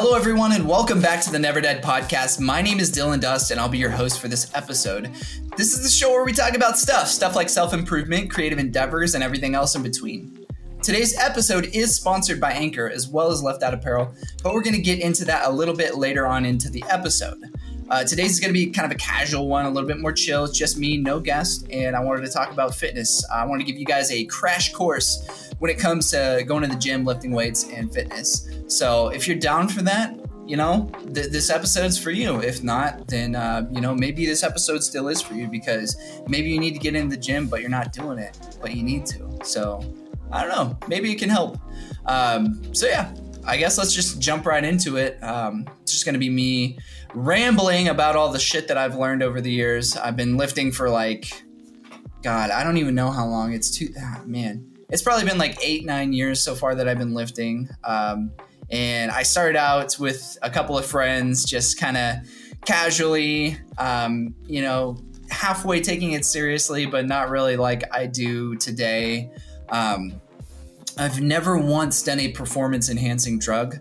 Hello, everyone, and welcome back to the Neverdead podcast. My name is Dylan Dust, and I'll be your host for this episode. This is the show where we talk about stuff stuff like self improvement, creative endeavors, and everything else in between. Today's episode is sponsored by Anchor as well as Left Out Apparel, but we're going to get into that a little bit later on into the episode. Uh, today's is going to be kind of a casual one, a little bit more chill. It's just me, no guest, and I wanted to talk about fitness. I want to give you guys a crash course when it comes to going to the gym, lifting weights, and fitness. So if you're down for that, you know, th- this episode's for you. If not, then, uh, you know, maybe this episode still is for you because maybe you need to get in the gym, but you're not doing it, but you need to. So I don't know. Maybe it can help. Um, so yeah, I guess let's just jump right into it. Um, it's just going to be me rambling about all the shit that I've learned over the years. I've been lifting for like, God, I don't even know how long. It's too, ah, man it's probably been like eight, nine years so far that I've been lifting. Um, and I started out with a couple of friends, just kind of casually, um, you know, halfway taking it seriously, but not really like I do today. Um, I've never once done a performance enhancing drug.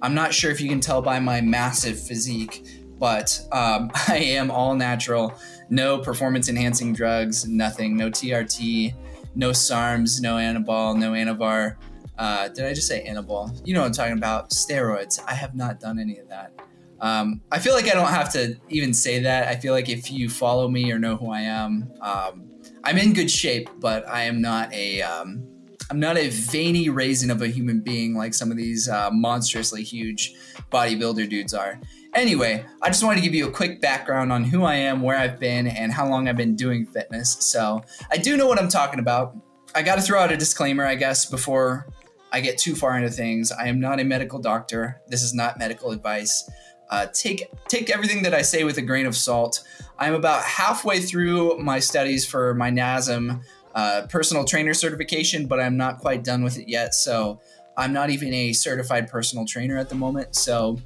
I'm not sure if you can tell by my massive physique, but um, I am all natural. No performance enhancing drugs, nothing, no TRT no SARMs, no Anabol, no Anavar. Uh, did I just say Anabol? You know what I'm talking about. Steroids. I have not done any of that. Um, I feel like I don't have to even say that. I feel like if you follow me or know who I am, um, I'm in good shape, but I am not a um, I'm not a veiny raisin of a human being like some of these uh, monstrously huge bodybuilder dudes are. Anyway, I just wanted to give you a quick background on who I am, where I've been, and how long I've been doing fitness. So I do know what I'm talking about. I got to throw out a disclaimer, I guess, before I get too far into things. I am not a medical doctor. This is not medical advice. Uh, take take everything that I say with a grain of salt. I'm about halfway through my studies for my NASM uh, personal trainer certification, but I'm not quite done with it yet. So I'm not even a certified personal trainer at the moment. So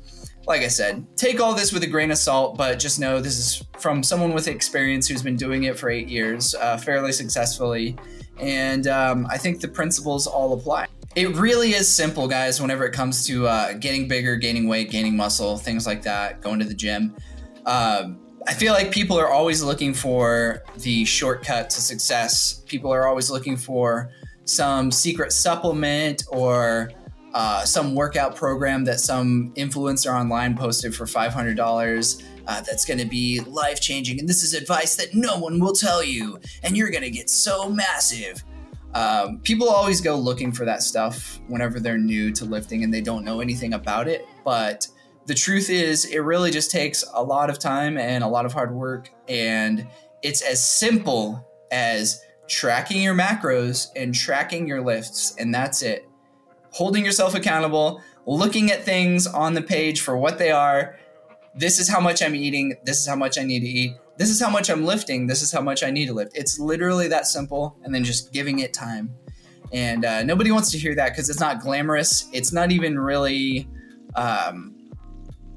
like I said, take all this with a grain of salt, but just know this is from someone with experience who's been doing it for eight years uh, fairly successfully. And um, I think the principles all apply. It really is simple, guys, whenever it comes to uh, getting bigger, gaining weight, gaining muscle, things like that, going to the gym. Uh, I feel like people are always looking for the shortcut to success. People are always looking for some secret supplement or uh, some workout program that some influencer online posted for $500 uh, that's going to be life changing. And this is advice that no one will tell you, and you're going to get so massive. Um, people always go looking for that stuff whenever they're new to lifting and they don't know anything about it. But the truth is, it really just takes a lot of time and a lot of hard work. And it's as simple as tracking your macros and tracking your lifts, and that's it holding yourself accountable, looking at things on the page for what they are. This is how much I'm eating. This is how much I need to eat. This is how much I'm lifting. This is how much I need to lift. It's literally that simple. And then just giving it time. And uh, nobody wants to hear that because it's not glamorous. It's not even really, um,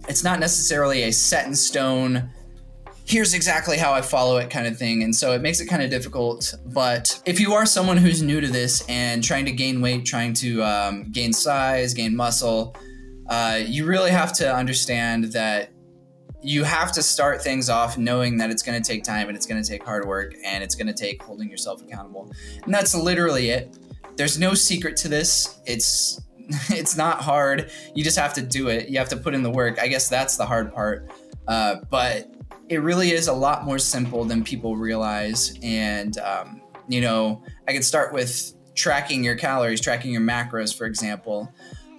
it's not necessarily a set in stone here's exactly how I follow it kind of thing. And so it makes it kind of difficult. But if you are someone who's new to this and trying to gain weight, trying to um, gain size, gain muscle, uh, you really have to understand that you have to start things off knowing that it's going to take time and it's going to take hard work and it's going to take holding yourself accountable. And that's literally it. There's no secret to this. It's it's not hard. You just have to do it. You have to put in the work. I guess that's the hard part. Uh, but it really is a lot more simple than people realize. And, um, you know, I could start with tracking your calories, tracking your macros, for example.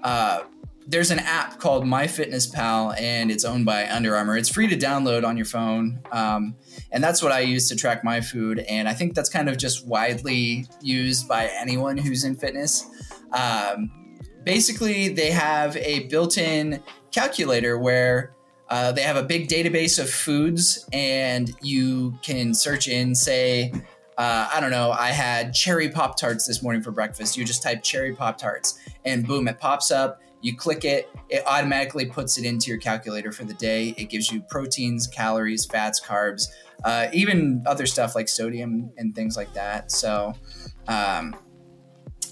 Uh, there's an app called MyFitnessPal, and it's owned by Under Armour. It's free to download on your phone, um, and that's what I use to track my food. And I think that's kind of just widely used by anyone who's in fitness. Um, basically, they have a built-in calculator where uh, they have a big database of foods, and you can search in, say, uh, I don't know, I had cherry Pop Tarts this morning for breakfast. You just type cherry Pop Tarts, and boom, it pops up. You click it, it automatically puts it into your calculator for the day. It gives you proteins, calories, fats, carbs, uh, even other stuff like sodium and things like that. So, um,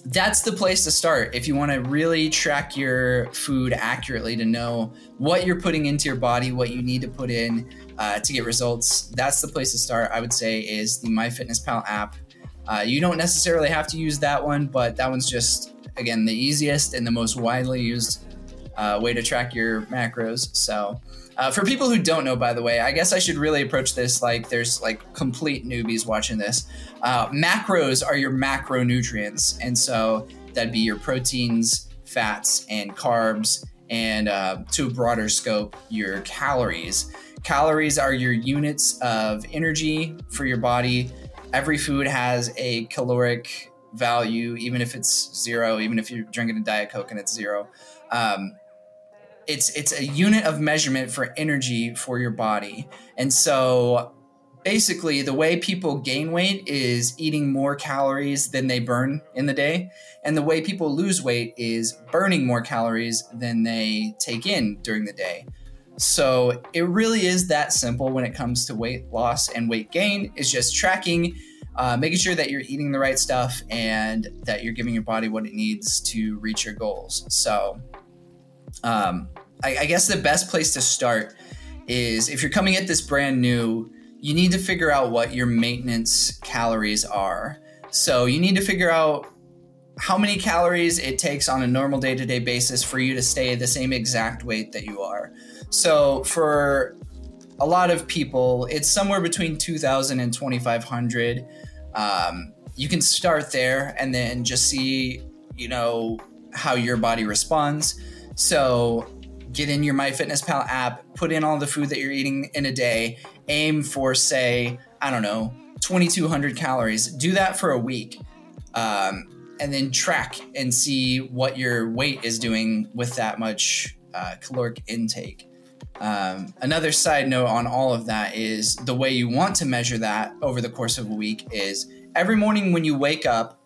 that's the place to start if you want to really track your food accurately to know what you're putting into your body, what you need to put in uh, to get results. That's the place to start. I would say is the MyFitnessPal app. Uh, you don't necessarily have to use that one, but that one's just again the easiest and the most widely used uh, way to track your macros. So. Uh, for people who don't know, by the way, I guess I should really approach this like there's like complete newbies watching this. Uh, macros are your macronutrients, and so that'd be your proteins, fats, and carbs, and uh, to a broader scope, your calories. Calories are your units of energy for your body. Every food has a caloric value, even if it's zero, even if you're drinking a Diet Coke and it's zero. Um, it's it's a unit of measurement for energy for your body. And so basically the way people gain weight is eating more calories than they burn in the day and the way people lose weight is burning more calories than they take in during the day so it really is that simple when it comes to weight loss and weight gain is just tracking uh, making sure that you're eating the right stuff and that you're giving your body what it needs to reach your goals so um, I, I guess the best place to start is if you're coming at this brand new, you need to figure out what your maintenance calories are. So you need to figure out how many calories it takes on a normal day to day basis for you to stay the same exact weight that you are. So for a lot of people, it's somewhere between 2,000 and 2,500. Um, you can start there and then just see, you know, how your body responds. So get in your MyFitnessPal app, put in all the food that you're eating in a day, aim for, say, I don't know, 2,200 calories. Do that for a week. Um, and then track and see what your weight is doing with that much uh, caloric intake. Um, another side note on all of that is the way you want to measure that over the course of a week is every morning when you wake up,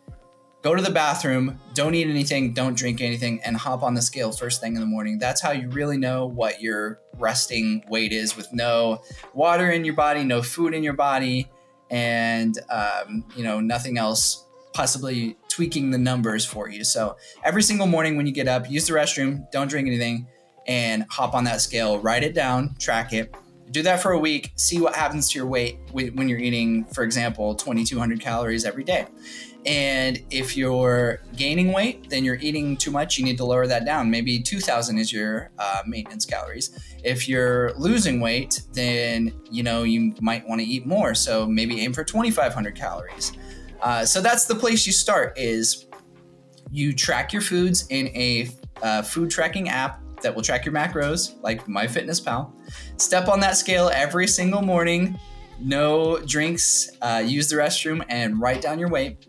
go to the bathroom, don't eat anything, don't drink anything, and hop on the scale first thing in the morning. That's how you really know what your resting weight is with no water in your body, no food in your body, and um, you know nothing else possibly tweaking the numbers for you. So every single morning when you get up, use the restroom, don't drink anything, and hop on that scale, write it down, track it. Do that for a week, see what happens to your weight when you're eating, for example, 2,200 calories every day. And if you're gaining weight, then you're eating too much. You need to lower that down. Maybe 2,000 is your uh, maintenance calories. If you're losing weight, then you know you might want to eat more. So maybe aim for 2,500 calories. Uh, so that's the place you start. Is you track your foods in a uh, food tracking app that will track your macros, like MyFitnessPal. Step on that scale every single morning. No drinks. Uh, use the restroom and write down your weight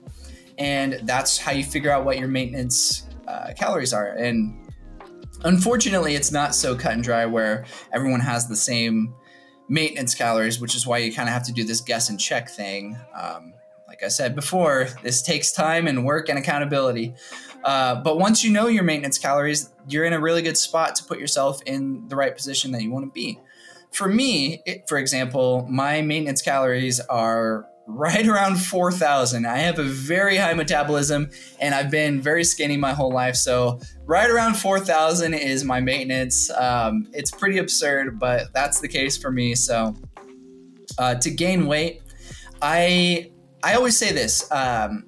and that's how you figure out what your maintenance uh, calories are. And unfortunately, it's not so cut and dry where everyone has the same maintenance calories, which is why you kind of have to do this guess and check thing. Um, like I said before, this takes time and work and accountability. Uh, but once you know your maintenance calories, you're in a really good spot to put yourself in the right position that you want to be. For me, it, for example, my maintenance calories are right around 4,000. I have a very high metabolism and I've been very skinny my whole life. So, right around 4,000 is my maintenance. Um, it's pretty absurd, but that's the case for me. So, uh, to gain weight, I I always say this: um,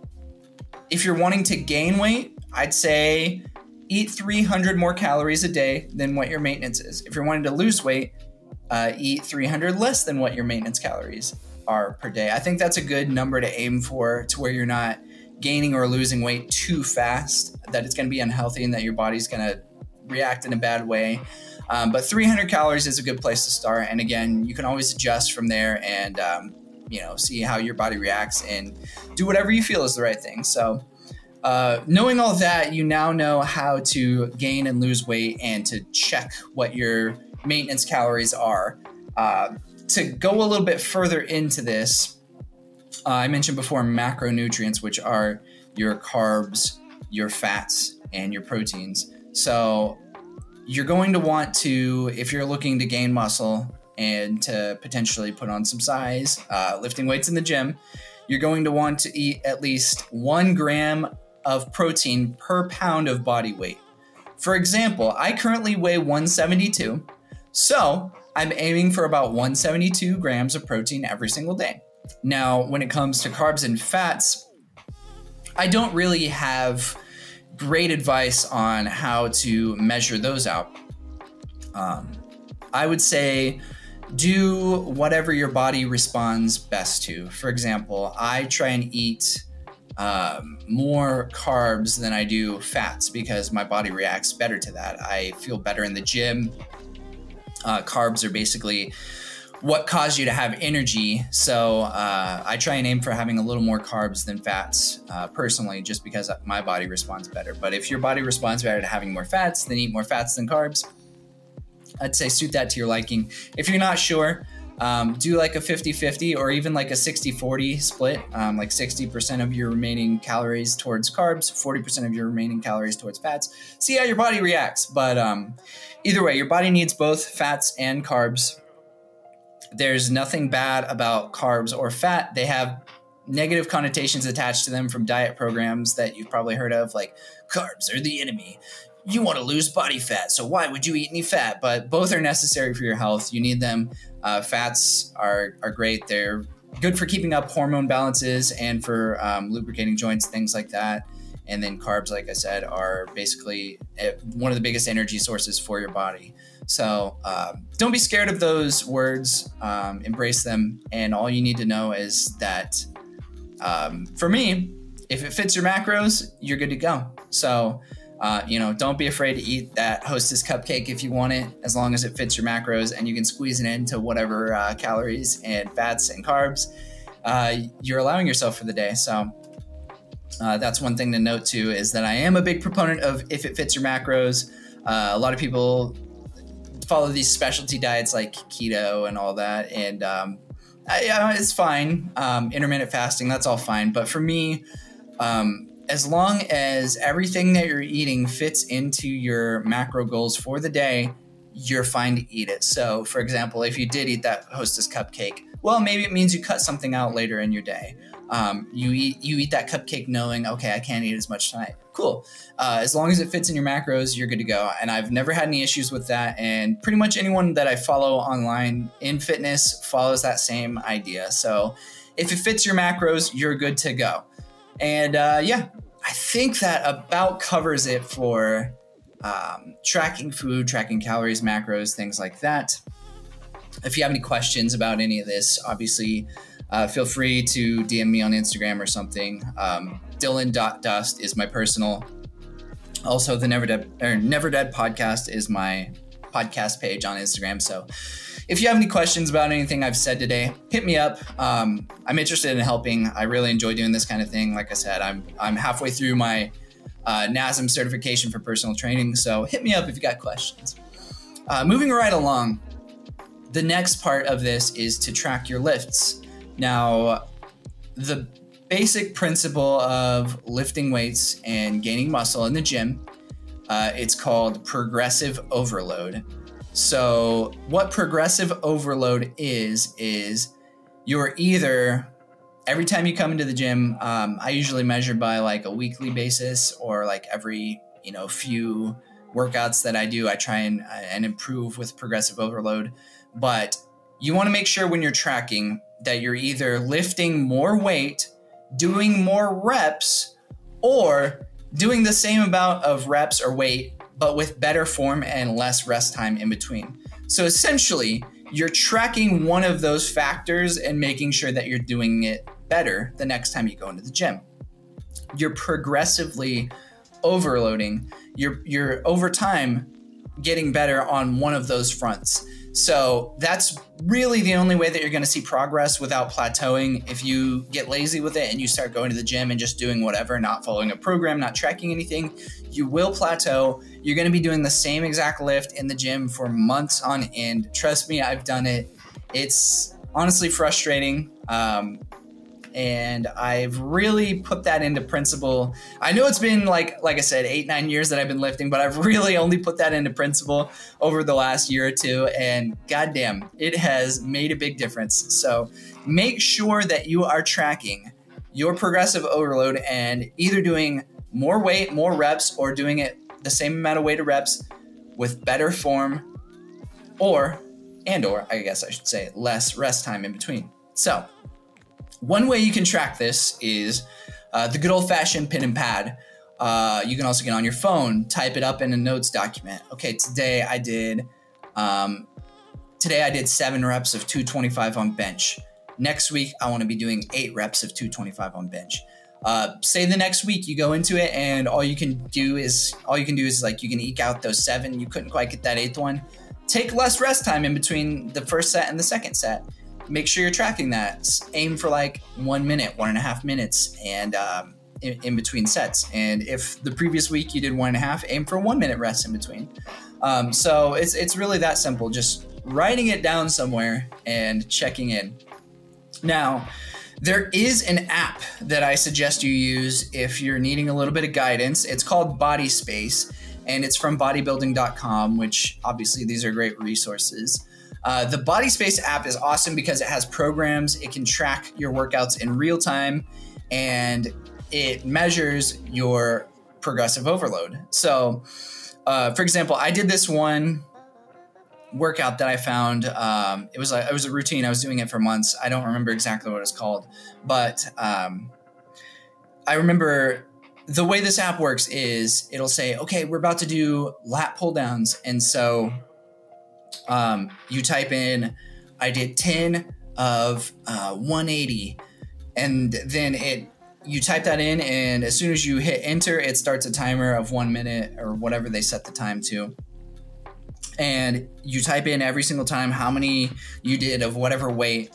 if you're wanting to gain weight, I'd say eat 300 more calories a day than what your maintenance is. If you're wanting to lose weight, uh, eat 300 less than what your maintenance calories are per day. I think that's a good number to aim for to where you're not gaining or losing weight too fast, that it's going to be unhealthy and that your body's going to react in a bad way. Um, but 300 calories is a good place to start. And again, you can always adjust from there and, um, you know, see how your body reacts and do whatever you feel is the right thing. So, uh, knowing all that, you now know how to gain and lose weight and to check what your maintenance calories are. Uh, to go a little bit further into this, uh, I mentioned before macronutrients, which are your carbs, your fats, and your proteins. So you're going to want to, if you're looking to gain muscle and to potentially put on some size, uh, lifting weights in the gym, you're going to want to eat at least one gram of protein per pound of body weight. For example, I currently weigh 172, so I'm aiming for about 172 grams of protein every single day. Now, when it comes to carbs and fats, I don't really have great advice on how to measure those out. Um, I would say do whatever your body responds best to. For example, I try and eat um, more carbs than I do fats because my body reacts better to that. I feel better in the gym. Uh, carbs are basically what caused you to have energy. So uh, I try and aim for having a little more carbs than fats uh, personally, just because my body responds better. But if your body responds better to having more fats, then eat more fats than carbs. I'd say suit that to your liking. If you're not sure, um, do like a 50 50 or even like a 60 40 split, um, like 60% of your remaining calories towards carbs, 40% of your remaining calories towards fats. See how your body reacts. But um, either way, your body needs both fats and carbs there's nothing bad about carbs or fat. They have negative connotations attached to them from diet programs that you've probably heard of, like carbs are the enemy. You want to lose body fat, so why would you eat any fat? But both are necessary for your health. You need them. Uh, fats are are great. They're good for keeping up hormone balances and for um, lubricating joints, things like that. And then carbs, like I said, are basically eh, one of the biggest energy sources for your body. So um, don't be scared of those words. Um, embrace them, and all you need to know is that um, for me, if it fits your macros, you're good to go. So. Uh, you know, don't be afraid to eat that Hostess cupcake if you want it, as long as it fits your macros and you can squeeze it into whatever uh, calories and fats and carbs uh, you're allowing yourself for the day. So uh, that's one thing to note too is that I am a big proponent of if it fits your macros. Uh, a lot of people follow these specialty diets like keto and all that, and um, I, it's fine. Um, intermittent fasting, that's all fine. But for me, um, as long as everything that you're eating fits into your macro goals for the day, you're fine to eat it. So, for example, if you did eat that Hostess cupcake, well, maybe it means you cut something out later in your day. Um, you eat you eat that cupcake knowing, okay, I can't eat as much tonight. Cool. Uh, as long as it fits in your macros, you're good to go. And I've never had any issues with that. And pretty much anyone that I follow online in fitness follows that same idea. So if it fits your macros, you're good to go. And uh, yeah, I think that about covers it for um, tracking food, tracking calories, macros, things like that. If you have any questions about any of this, obviously uh, feel free to DM me on Instagram or something. Um, Dylan.dust is my personal. Also, the Neverdead or Neverdead podcast is my podcast page on Instagram. So if you have any questions about anything I've said today, hit me up. Um, I'm interested in helping. I really enjoy doing this kind of thing. Like I said, I'm I'm halfway through my uh, NASM certification for personal training. So hit me up if you got questions. Uh, moving right along, the next part of this is to track your lifts. Now, the basic principle of lifting weights and gaining muscle in the gym, uh, it's called progressive overload. So, what progressive overload is, is you're either every time you come into the gym, um, I usually measure by like a weekly basis or like every you know few workouts that I do, I try and and improve with progressive overload. But you want to make sure when you're tracking that you're either lifting more weight, doing more reps, or doing the same amount of reps or weight, but with better form and less rest time in between. So essentially, you're tracking one of those factors and making sure that you're doing it better the next time you go into the gym. You're progressively overloading. You're you're over time getting better on one of those fronts. So that's really the only way that you're going to see progress without plateauing. If you get lazy with it and you start going to the gym and just doing whatever, not following a program, not tracking anything, you will plateau. You're going to be doing the same exact lift in the gym for months on end. Trust me, I've done it. It's honestly frustrating. Um, and I've really put that into principle. I know it's been like like I said, eight nine years that I've been lifting, but I've really only put that into principle over the last year or two, and goddamn, it has made a big difference. So make sure that you are tracking your progressive overload and either doing more weight, more reps, or doing it the same amount of weight or reps with better form or and or I guess I should say less rest time in between. So, one way you can track this is uh, the good old fashioned pen and pad. Uh, you can also get on your phone, type it up in a notes document. Okay, today I did um, today I did seven reps of 225 on bench. Next week I want to be doing eight reps of 225 on bench. Uh, say the next week you go into it and all you can do is all you can do is like you can eke out those seven. You couldn't quite get that eighth one. Take less rest time in between the first set and the second set. Make sure you're tracking that. Aim for like one minute, one and a half minutes, and um, in, in, between sets. And if the previous week you did one and a half, aim for one minute rest in between. Um, so it's it's really that simple. Just writing it down somewhere and checking in. Now, there is an app that I suggest you use if you're needing a little bit of guidance. It's called Body Space, and it's from bodybuilding.com, which obviously these are great resources. Uh, the Body Space app is awesome because it has programs, it can track your workouts in real time, and it measures your progressive overload. So, uh, for example, I did this one workout that I found. Um, it was a, it was a routine. I was doing it for months. I don't remember exactly what it's called, but um, I remember the way this app works is it'll say, okay, we're about to do lat pull downs. And so um, you type in, I did 10 of uh, 180. And then it, you type that in, and as soon as you hit enter, it starts a timer of one minute or whatever they set the time to and you type in every single time how many you did of whatever weight.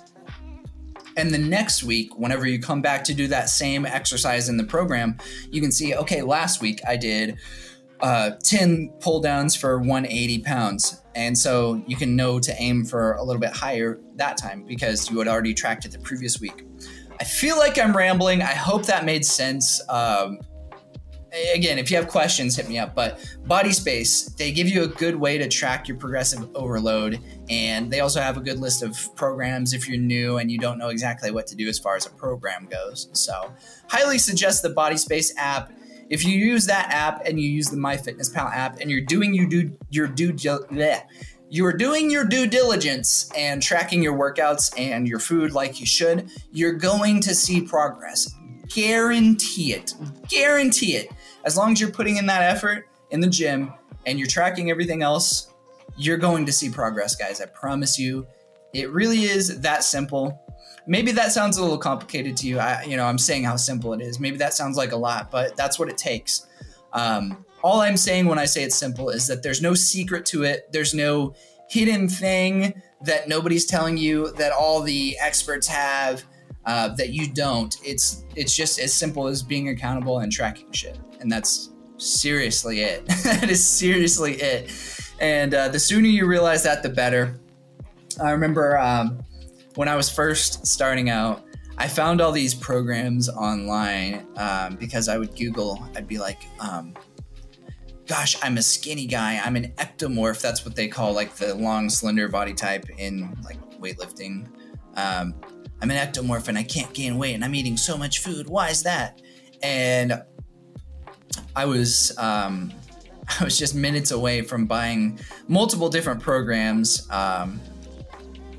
And the next week, whenever you come back to do that same exercise in the program, you can see, okay, last week I did uh, 10 pull downs for 180 pounds. And so you can know to aim for a little bit higher that time because you had already tracked it the previous week. I feel like I'm rambling. I hope that made sense. Um, again, if you have questions, hit me up. But Body Space, they give you a good way to track your progressive overload. And they also have a good list of programs if you're new and you don't know exactly what to do as far as a program goes. So, highly suggest the Body Space app. If you use that app and you use the MyFitnessPal app and you're doing you do your due you are doing your due diligence and tracking your workouts and your food like you should, you're going to see progress. Guarantee it. Guarantee it as long as you're putting in that effort in the gym and you're tracking everything else, you're going to see progress, guys. I promise you. It really is that simple. Maybe that sounds a little complicated to you. I, you know, I'm saying how simple it is. Maybe that sounds like a lot, but that's what it takes. Um, all I'm saying when I say it's simple is that there's no secret to it. There's no hidden thing that nobody's telling you that all the experts have uh, that you don't. It's it's just as simple as being accountable and tracking shit, and that's seriously it. that is seriously it. And uh, the sooner you realize that, the better. I remember um, when I was first starting out, I found all these programs online um, because I would Google. I'd be like, um, "Gosh, I'm a skinny guy. I'm an ectomorph. That's what they call like the long, slender body type in like weightlifting." Um, I'm an ectomorph and I can't gain weight and I'm eating so much food. Why is that? And I was um, I was just minutes away from buying multiple different programs um,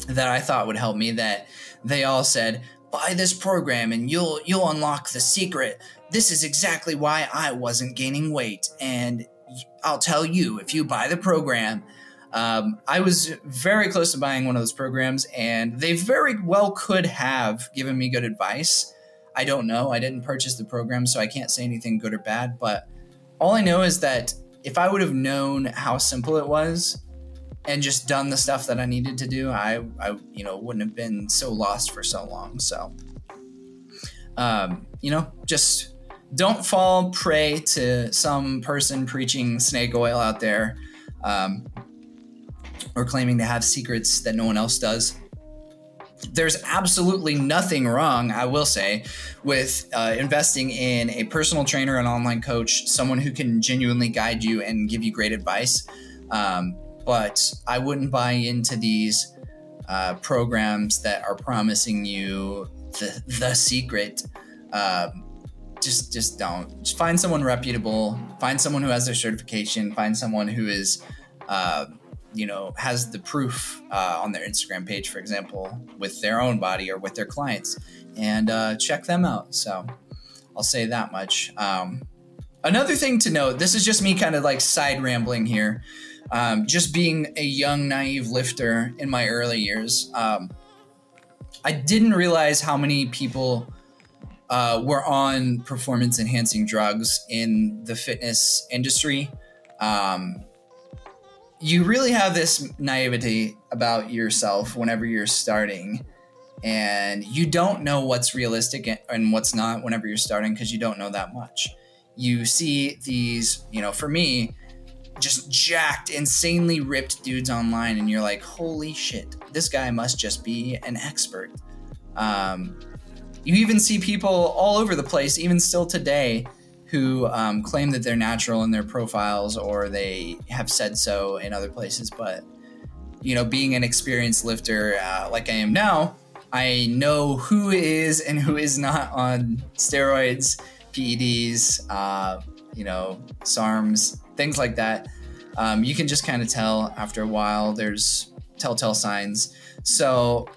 that I thought would help me. That they all said, "Buy this program and you'll you'll unlock the secret." This is exactly why I wasn't gaining weight, and I'll tell you, if you buy the program, um, I was very close to buying one of those programs, and they very well could have given me good advice. I don't know. I didn't purchase the program, so I can't say anything good or bad. But all I know is that if I would have known how simple it was and just done the stuff that I needed to do, I, I you know, wouldn't have been so lost for so long. So, um, you know, just don't fall prey to some person preaching snake oil out there. Um, or claiming to have secrets that no one else does. There's absolutely nothing wrong, I will say, with uh, investing in a personal trainer, an online coach, someone who can genuinely guide you and give you great advice. Um, but I wouldn't buy into these uh, programs that are promising you the, the secret. Um, just just don't. Just find someone reputable. Find someone who has their certification. Find someone who is, uh, you know, has the proof uh, on their Instagram page, for example, with their own body or with their clients, and uh, check them out. So I'll say that much. Um, another thing to note: this is just me kind of like side rambling here. Um, just being a young, naive lifter in my early years, um, I didn't realize how many people uh, were on performance enhancing drugs in the fitness industry. Um, you really have this naivety about yourself whenever you're starting, and you don't know what's realistic and what's not whenever you're starting because you don't know that much. You see these, you know, for me, just jacked, insanely ripped dudes online, and you're like, holy shit, this guy must just be an expert. Um, you even see people all over the place, even still today, who um, claim that they're natural in their profiles or they have said so in other places. But, you know, being an experienced lifter uh, like I am now, I know who is and who is not on steroids, PEDs, uh, you know, SARMs, things like that. Um, you can just kind of tell after a while. There's telltale signs. So,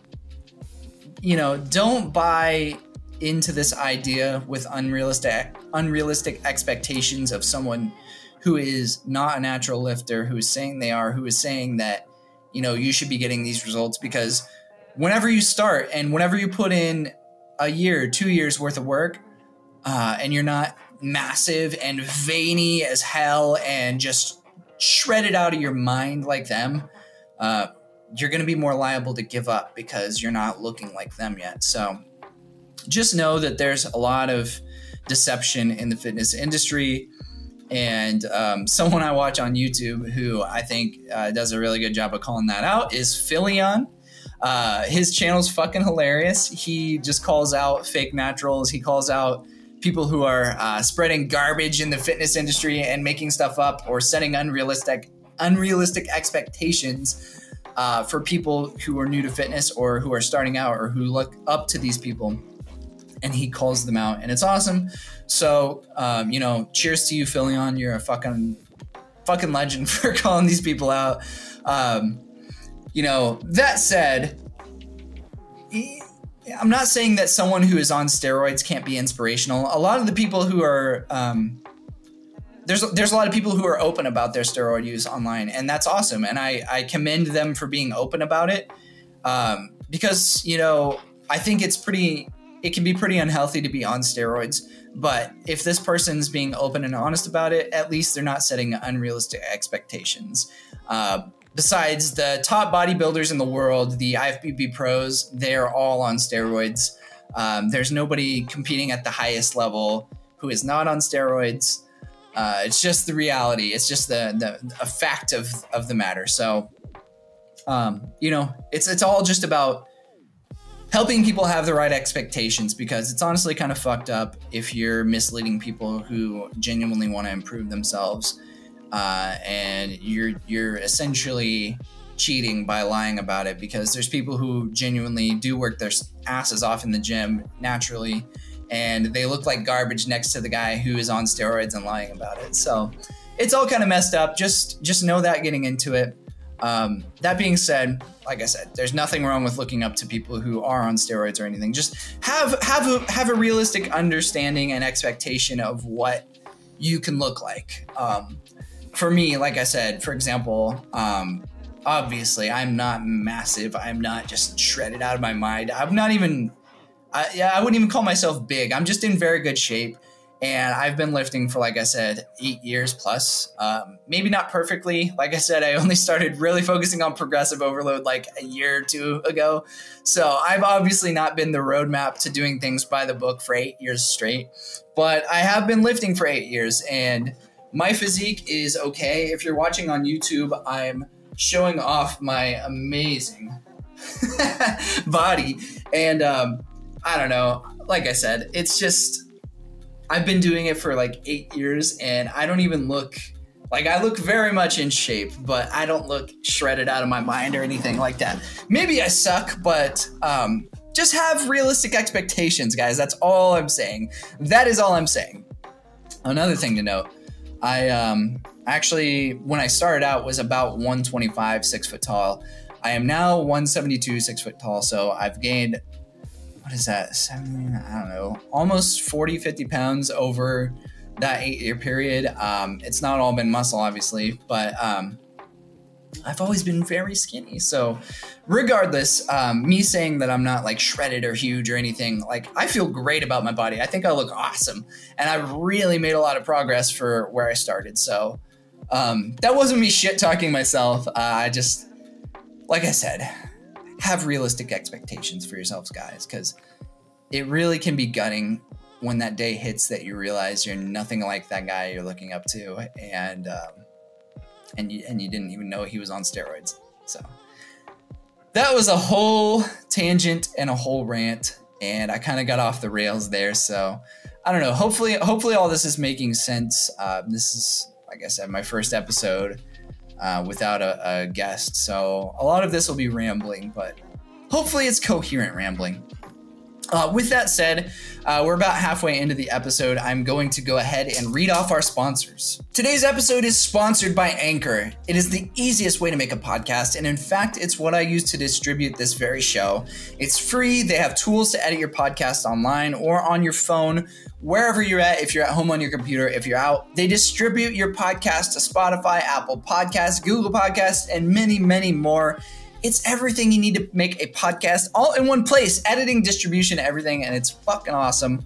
you know, don't buy into this idea with unrealistic unrealistic expectations of someone who is not a natural lifter, who is saying they are, who is saying that you know you should be getting these results because whenever you start and whenever you put in a year, two years worth of work, uh, and you're not massive and veiny as hell and just shredded out of your mind like them, uh, you're going to be more liable to give up because you're not looking like them yet. So just know that there's a lot of deception in the fitness industry. And um, someone I watch on YouTube who I think uh, does a really good job of calling that out is Philion. Uh, his channel's fucking hilarious. He just calls out fake naturals. He calls out people who are uh, spreading garbage in the fitness industry and making stuff up or setting unrealistic unrealistic expectations uh, for people who are new to fitness or who are starting out or who look up to these people and he calls them out and it's awesome so um, you know cheers to you philion you're a fucking fucking legend for calling these people out um, you know that said I'm not saying that someone who is on steroids can't be inspirational. A lot of the people who are um, there's there's a lot of people who are open about their steroid use online, and that's awesome. And I I commend them for being open about it, um, because you know I think it's pretty it can be pretty unhealthy to be on steroids. But if this person's being open and honest about it, at least they're not setting unrealistic expectations. Uh, besides the top bodybuilders in the world, the IFBB pros, they're all on steroids. Um, there's nobody competing at the highest level who is not on steroids. Uh, it's just the reality. It's just the, the a fact of of the matter. So, um, you know, it's it's all just about helping people have the right expectations because it's honestly kind of fucked up if you're misleading people who genuinely want to improve themselves uh, and you're you're essentially cheating by lying about it because there's people who genuinely do work their asses off in the gym naturally and they look like garbage next to the guy who is on steroids and lying about it. So it's all kind of messed up. Just just know that getting into it. Um, that being said like i said there's nothing wrong with looking up to people who are on steroids or anything just have have a have a realistic understanding and expectation of what you can look like um, for me, like I said, for example, um, obviously I'm not massive. I'm not just shredded out of my mind. I'm not even, I, yeah, I wouldn't even call myself big. I'm just in very good shape. And I've been lifting for, like I said, eight years plus. Um, maybe not perfectly. Like I said, I only started really focusing on progressive overload like a year or two ago. So I've obviously not been the roadmap to doing things by the book for eight years straight. But I have been lifting for eight years. And my physique is okay. If you're watching on YouTube, I'm showing off my amazing body. And um, I don't know. Like I said, it's just, I've been doing it for like eight years and I don't even look like I look very much in shape, but I don't look shredded out of my mind or anything like that. Maybe I suck, but um, just have realistic expectations, guys. That's all I'm saying. That is all I'm saying. Another thing to note, I um, actually when I started out was about 125, six foot tall. I am now 172, six foot tall. So I've gained what is that? Seven, I don't know, almost 40, 50 pounds over that eight year period. Um, it's not all been muscle, obviously, but um, I've always been very skinny. So, regardless, um, me saying that I'm not like shredded or huge or anything, like I feel great about my body. I think I look awesome. And I've really made a lot of progress for where I started. So, um, that wasn't me shit talking myself. Uh, I just, like I said, have realistic expectations for yourselves, guys, because it really can be gutting when that day hits that you realize you're nothing like that guy you're looking up to. And, um, and you and you didn't even know he was on steroids. So that was a whole tangent and a whole rant, and I kind of got off the rails there. So I don't know. Hopefully, hopefully all this is making sense. Uh, this is, like I said, my first episode uh, without a, a guest, so a lot of this will be rambling, but hopefully it's coherent rambling. Uh, with that said, uh, we're about halfway into the episode. I'm going to go ahead and read off our sponsors. Today's episode is sponsored by Anchor. It is the easiest way to make a podcast, and in fact, it's what I use to distribute this very show. It's free, they have tools to edit your podcast online or on your phone, wherever you're at, if you're at home on your computer, if you're out. They distribute your podcast to Spotify, Apple Podcasts, Google Podcasts, and many, many more. It's everything you need to make a podcast all in one place editing, distribution, everything. And it's fucking awesome.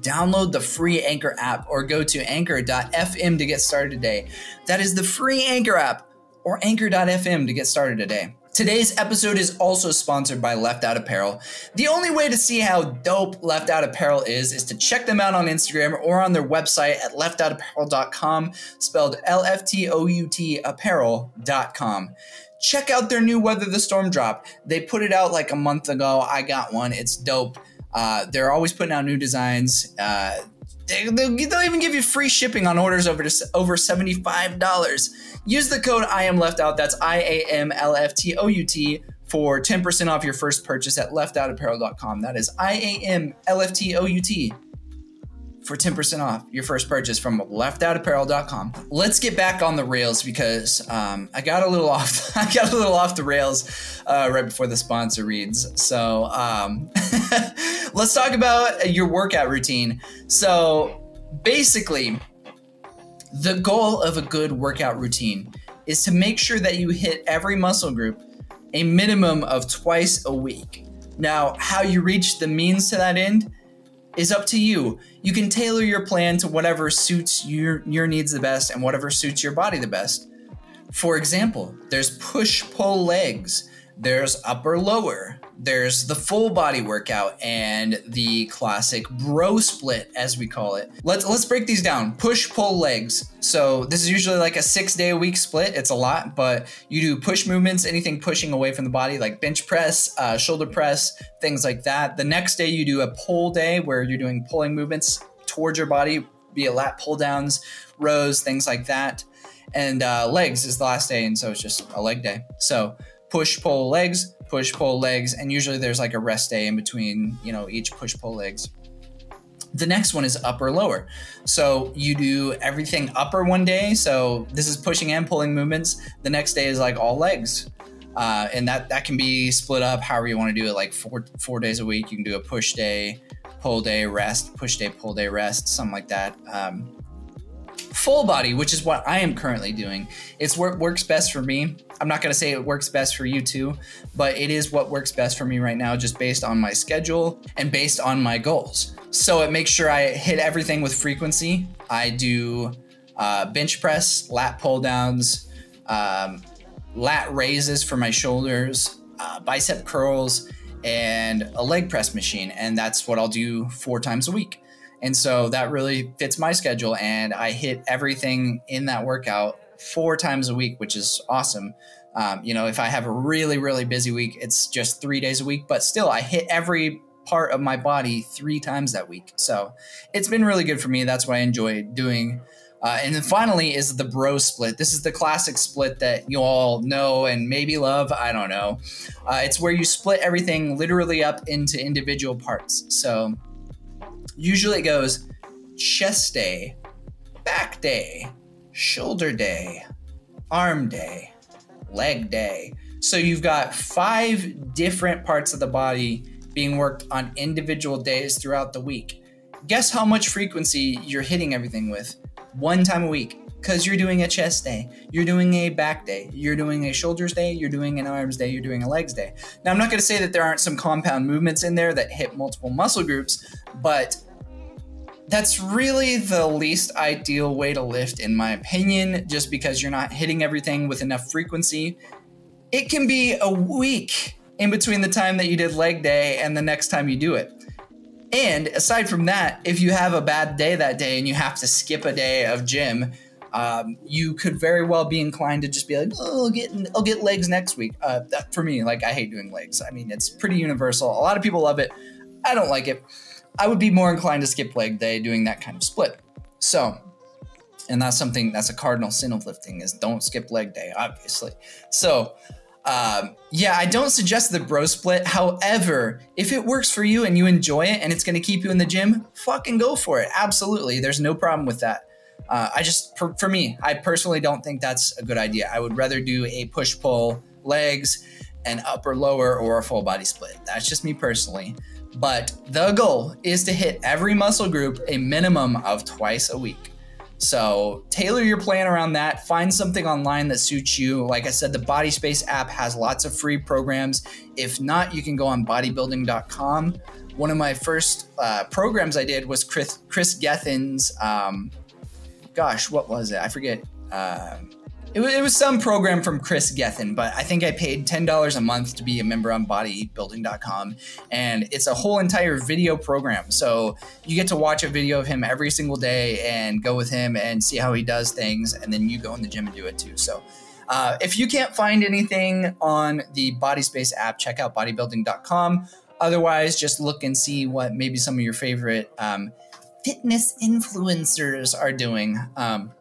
Download the free Anchor app or go to anchor.fm to get started today. That is the free Anchor app or anchor.fm to get started today. Today's episode is also sponsored by Left Out Apparel. The only way to see how dope Left Out Apparel is is to check them out on Instagram or on their website at leftoutapparel.com, spelled L F T O U T apparel.com check out their new Weather the Storm drop. They put it out like a month ago. I got one. It's dope. Uh, they're always putting out new designs. Uh, they, will even give you free shipping on orders over to, over seventy five dollars. Use the code I am left out. That's I A M L F T O U T for ten percent off your first purchase at leftoutapparel.com. That is I A M L F T O U T for 10% off your first purchase from leftoutapparel.com. Let's get back on the rails because um, I got a little off I got a little off the rails uh, right before the sponsor reads. So um, let's talk about your workout routine. So basically, the goal of a good workout routine is to make sure that you hit every muscle group a minimum of twice a week. Now, how you reach the means to that end is up to you. You can tailor your plan to whatever suits your, your needs the best and whatever suits your body the best. For example, there's push pull legs, there's upper lower, there's the full body workout and the classic bro split as we call it. Let's let's break these down. Push pull legs. So this is usually like a 6 day a week split. It's a lot, but you do push movements, anything pushing away from the body like bench press, uh, shoulder press, things like that. The next day you do a pull day where you're doing pulling movements towards your body, be it lat pull downs, rows, things like that. And uh, legs is the last day, and so it's just a leg day. So push pull legs, push pull legs, and usually there's like a rest day in between, you know, each push pull legs. The next one is upper lower. So you do everything upper one day. So this is pushing and pulling movements. The next day is like all legs. Uh, and that that can be split up however you want to do it like four four days a week you can do a push day pull day rest push day pull day rest something like that um, full body, which is what I am currently doing. It's what works best for me. I'm not going to say it works best for you too, but it is what works best for me right now, just based on my schedule and based on my goals. So it makes sure I hit everything with frequency. I do uh, bench press, lat pull downs, um, lat raises for my shoulders, uh, bicep curls, and a leg press machine. And that's what I'll do four times a week. And so that really fits my schedule. And I hit everything in that workout four times a week, which is awesome. Um, you know, if I have a really, really busy week, it's just three days a week, but still I hit every part of my body three times that week. So it's been really good for me. That's what I enjoy doing Uh, and then finally is the bro split. This is the classic split that you all know and maybe love. I don't know. Uh, it's where you split everything literally up into individual parts. So usually it goes chest day, back day, shoulder day, arm day, leg day. So you've got five different parts of the body being worked on individual days throughout the week. Guess how much frequency you're hitting everything with? One time a week. Because you're doing a chest day, you're doing a back day, you're doing a shoulders day, you're doing an arms day, you're doing a legs day. Now, I'm not going to say that there aren't some compound movements in there that hit multiple muscle groups, but that's really the least ideal way to lift, in my opinion, just because you're not hitting everything with enough frequency. It can be a week in between the time that you did leg day and the next time you do it. And aside from that, if you have a bad day that day and you have to skip a day of gym, um, you could very well be inclined to just be like, "Oh, I'll get I'll get legs next week." Uh, that, for me, like I hate doing legs. I mean, it's pretty universal. A lot of people love it. I don't like it. I would be more inclined to skip leg day doing that kind of split. So, and that's something that's a cardinal sin of lifting is don't skip leg day, obviously. So, um, yeah, I don't suggest the bro split. However, if it works for you and you enjoy it and it's going to keep you in the gym, fucking go for it. Absolutely. There's no problem with that. Uh, I just, for, for me, I personally don't think that's a good idea. I would rather do a push pull legs, an upper lower, or a full body split. That's just me personally. But the goal is to hit every muscle group a minimum of twice a week. So tailor your plan around that. Find something online that suits you. Like I said, the BodySpace app has lots of free programs. If not, you can go on bodybuilding.com. One of my first uh, programs I did was Chris, Chris Gethin's, um, gosh, what was it? I forget. Um, it was, it was some program from Chris Gethin, but I think I paid $10 a month to be a member on bodybuilding.com. And it's a whole entire video program. So you get to watch a video of him every single day and go with him and see how he does things. And then you go in the gym and do it too. So uh, if you can't find anything on the BodySpace app, check out bodybuilding.com. Otherwise, just look and see what maybe some of your favorite um, fitness influencers are doing. Um,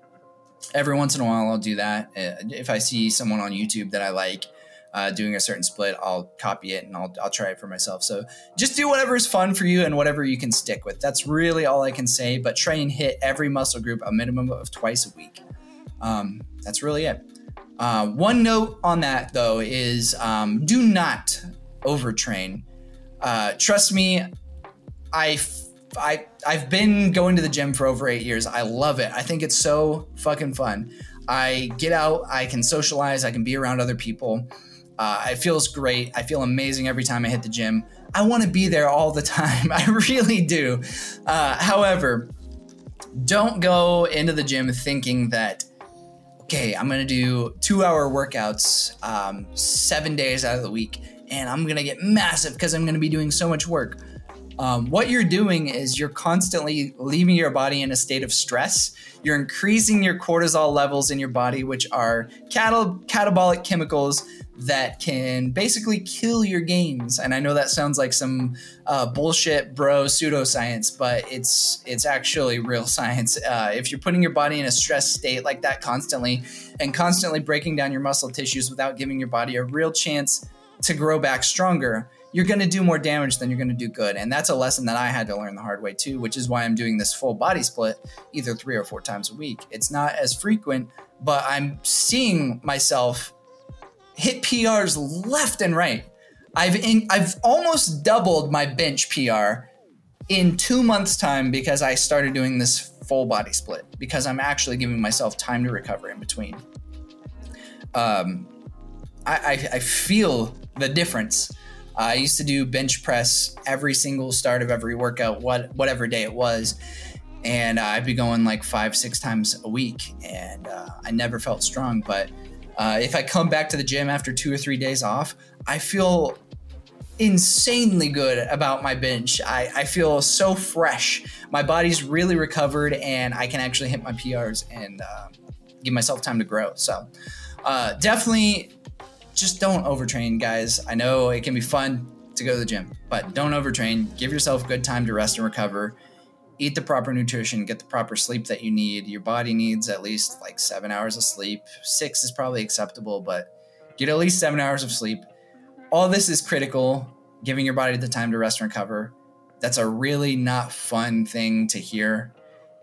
every once in a while, I'll do that. Uh, if I see someone on YouTube that I like uh, doing a certain split, I'll copy it and I'll, I'll try it for myself. So just do whatever is fun for you and whatever you can stick with. That's really all I can say. But try and hit every muscle group a minimum of twice a week. Um, that's really it. Uh, one note on that though is um, do not overtrain. Uh, trust me, I I I've been going to the gym for over eight years. I love it. I think it's so fucking fun. I get out, I can socialize, I can be around other people. Uh, it feels great. I feel amazing every time I hit the gym. I want to be there all the time. I really do. Uh, however, don't go into the gym thinking that okay, I'm gonna do two hour workouts um, seven days out of the week, and I'm gonna get massive because I'm gonna be doing so much work um, what you're doing is you're constantly leaving your body in a state of stress. You're increasing your cortisol levels in your body, which are catabolic chemicals that can basically kill your gains. And I know that sounds like some uh, bullshit, bro, pseudoscience, but it's it's actually real science. Uh, if you're putting your body in a stress state like that constantly, and constantly breaking down your muscle tissues without giving your body a real chance to grow back stronger, you're going to do more damage than you're going to do good. And that's a lesson that I had to learn the hard way too, which is why I'm doing this full body split either three or four times a week. It's not as frequent, but I'm seeing myself hit PRs left and right. I've in, I've almost doubled my bench PR in two months' time because I started doing this full body split because I'm actually giving myself time to recover in between. Um, I, I, I feel the difference I used to do bench press every single start of every workout, what whatever day it was, and uh, I'd be going like five, six times a week, and uh, I never felt strong. But uh, if I come back to the gym after two or three days off, I feel insanely good about my bench. I, I feel so fresh. My body's really recovered, and I can actually hit my PRs and uh, give myself time to grow. So uh, definitely just don't overtrain, guys. I know it can be fun to go to the gym, but don't overtrain. Give yourself good time to rest and recover. eat the proper nutrition, get the proper sleep that you need. Your body needs at least like seven hours of sleep. Six is probably acceptable, but get at least seven hours of sleep. All this is critical, giving your body the time to rest and recover. That's a really not fun thing to hear.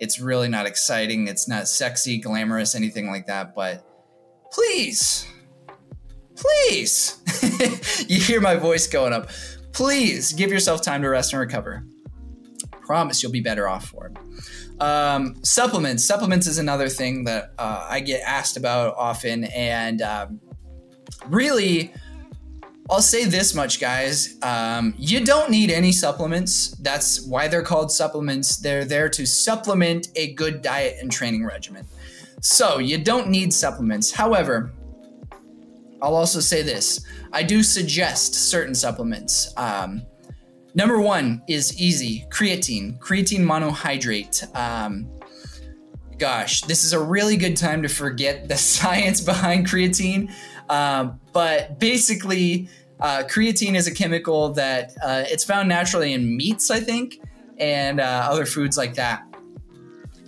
It's really not exciting. It's not sexy, glamorous, anything like that. But please, please, you hear my voice going up. Please give yourself time to rest and recover promise you'll be better off for it. Um, supplements. Supplements is another thing that uh, I get asked about often. And um, really, I'll say this much, guys. Um, you don't need any supplements. That's why they're called supplements. They're there to supplement a good diet and training regimen. So you don't need supplements. However, I'll also say this I do suggest certain supplements. Um, Number one is easy creatine, creatine monohydrate. Um, gosh, this is a really good time to forget the science behind creatine. Um, but basically, uh, creatine is a chemical that uh, it's found naturally in meats, I think, and uh, other foods like that.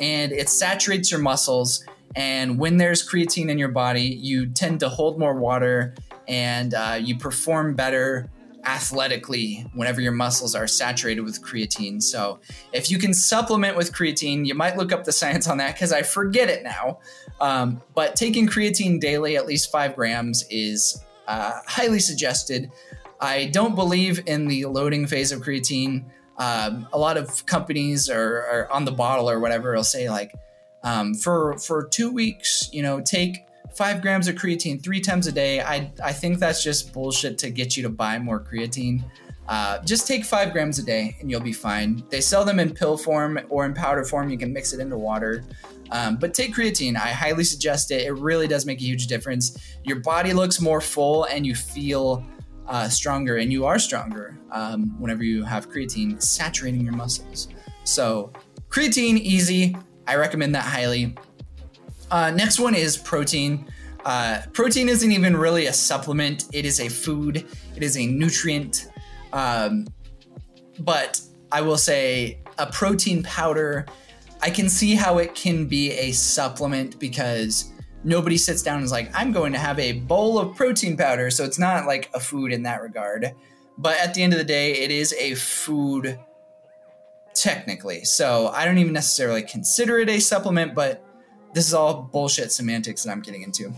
And it saturates your muscles. And when there's creatine in your body, you tend to hold more water and uh, you perform better athletically whenever your muscles are saturated with creatine. So, if you can supplement with creatine, you might look up the science on that because I forget it now. Um, but taking creatine daily, at least five grams, is uh, highly suggested. I don't believe in the loading phase of creatine. Um, a lot of companies are, are, on the bottle or whatever will say like um, for for two weeks, you know, take five grams of creatine three times a day. I, I think that's just bullshit to get you to buy more creatine. Uh, just take five grams a day and you'll be fine. They sell them in pill form or in powder form. You can mix it into water. Um, but take creatine. I highly suggest it. It really does make a huge difference. Your body looks more full and you feel uh, stronger, and you are stronger um, whenever you have creatine saturating your muscles. So, creatine, easy. I recommend that highly. Uh, next one is protein. Uh, protein isn't even really a supplement, it is a food, it is a nutrient. Um, but I will say a protein powder, I can see how it can be a supplement because nobody sits down and is like, I'm going to have a bowl of protein powder. So it's not like a food in that regard. But at the end of the day, it is a food technically. So I don't even necessarily consider it a supplement, but this is all bullshit semantics that I'm getting into.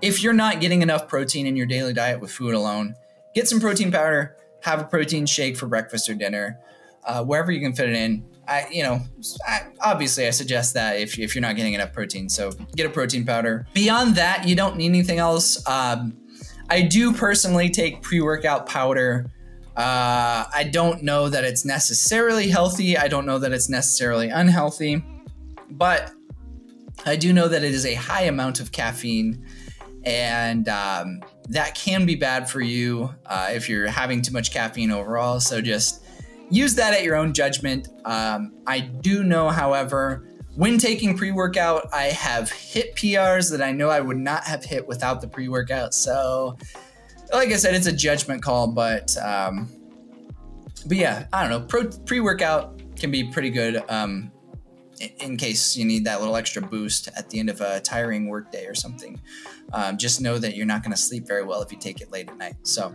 If you're not getting enough protein in your daily diet with food alone, get some protein powder, have a protein shake for breakfast or dinner, uh, wherever you can fit it in. I, you know, I, obviously I suggest that if, if you're not getting enough protein, so get a protein powder. Beyond that, you don't need anything else. Um, I do personally take pre-workout powder. Uh, I don't know that it's necessarily healthy. I don't know that it's necessarily unhealthy, but I do know that it is a high amount of caffeine, and um, that can be bad for you uh, if you're having too much caffeine overall. So just use that at your own judgment. Um, I do know, however, when taking pre workout, I have hit PRs that I know I would not have hit without the pre workout. So, like I said, it's a judgment call, but um, but yeah, I don't know. Pre workout can be pretty good. Um, in case you need that little extra boost at the end of a tiring workday or something. Um, just know that you're not going to sleep very well if you take it late at night. So,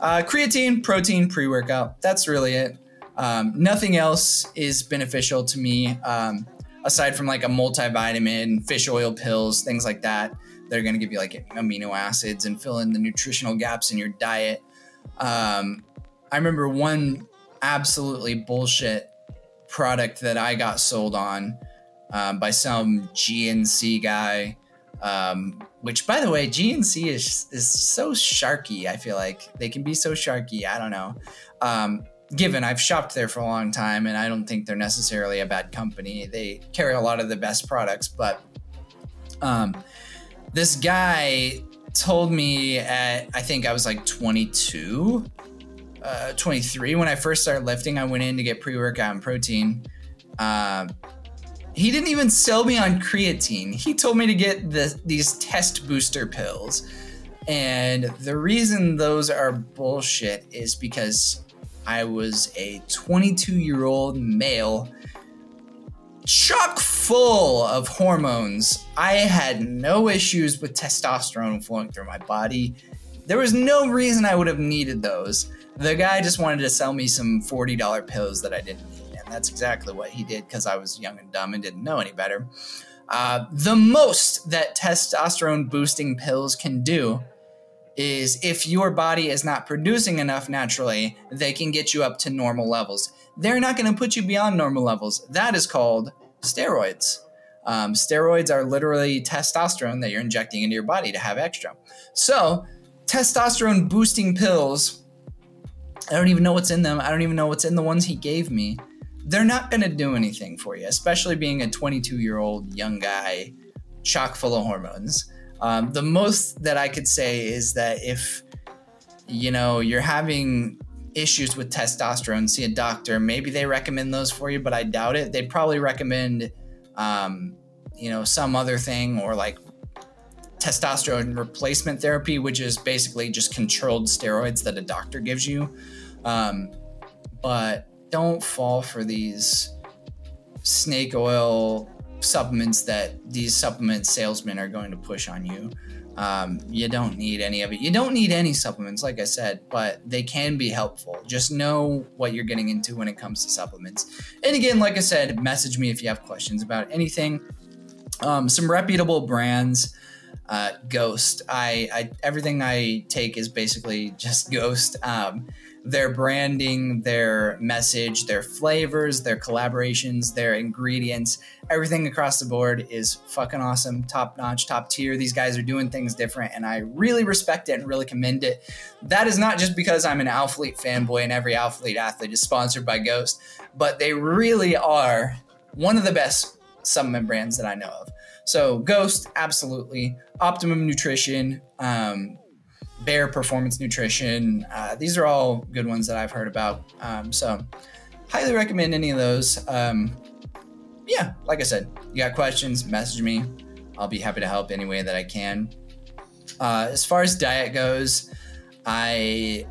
uh, creatine, protein, pre workout. That's really it. Um, nothing else is beneficial to me um, aside from like a multivitamin, fish oil pills, things like that. They're going to give you like amino acids and fill in the nutritional gaps in your diet. Um, I remember one absolutely bullshit product that I got sold on um, by some GNC guy. Um, which, by the way, GNC is is so sharky. I feel like they can be so sharky. I don't know. Um, given I've shopped there for a long time, and I don't think they're necessarily a bad company. They carry a lot of the best products, but um, this guy told me at I think I was like 22 uh, 23 when I first started lifting. I went in to get pre workout and protein. Uh, he didn't even sell me on creatine. He told me to get the, these test booster pills. And the reason those are bullshit is because I was a 22 year old male chock full of hormones. I had no issues with testosterone flowing through my body. There was no reason I would have needed those. The guy just wanted to sell me some $40 pills that I didn't need. And that's exactly what he did because I was young and dumb and didn't know any better. Uh, the most that testosterone boosting pills can do is if your body is not producing enough naturally, they can get you up to normal levels. They're not going to put you beyond normal levels. That is called steroids. Um, steroids are literally testosterone that you're injecting into your body to have extra. So, testosterone boosting pills, I don't even know what's in them. I don't even know what's in the ones he gave me. They're not going to do anything for you, especially being a 22 year old young guy chock full of hormones. Um, the most that I could say is that if you know you're having issues with testosterone, see a doctor. Maybe they recommend those for you, but I doubt it. They'd probably recommend, um, you know, some other thing or like testosterone replacement therapy, which is basically just controlled steroids that a doctor gives you. Um, but don't fall for these snake oil supplements that these supplement salesmen are going to push on you. Um, you don't need any of it. You don't need any supplements, like I said, but they can be helpful. Just know what you're getting into when it comes to supplements. And again, like I said, message me if you have questions about anything. Um, some reputable brands. Uh, Ghost. I, I everything I take is basically just Ghost. Um, their branding, their message, their flavors, their collaborations, their ingredients, everything across the board is fucking awesome, top notch, top tier. These guys are doing things different, and I really respect it and really commend it. That is not just because I'm an Alphalete fanboy and every Alphalete athlete is sponsored by Ghost, but they really are one of the best supplement brands that I know of. So, Ghost, absolutely. Optimum Nutrition, um, Bare Performance Nutrition. Uh, these are all good ones that I've heard about. Um, so, highly recommend any of those. Um, yeah, like I said, you got questions, message me. I'll be happy to help any way that I can. Uh, as far as diet goes, I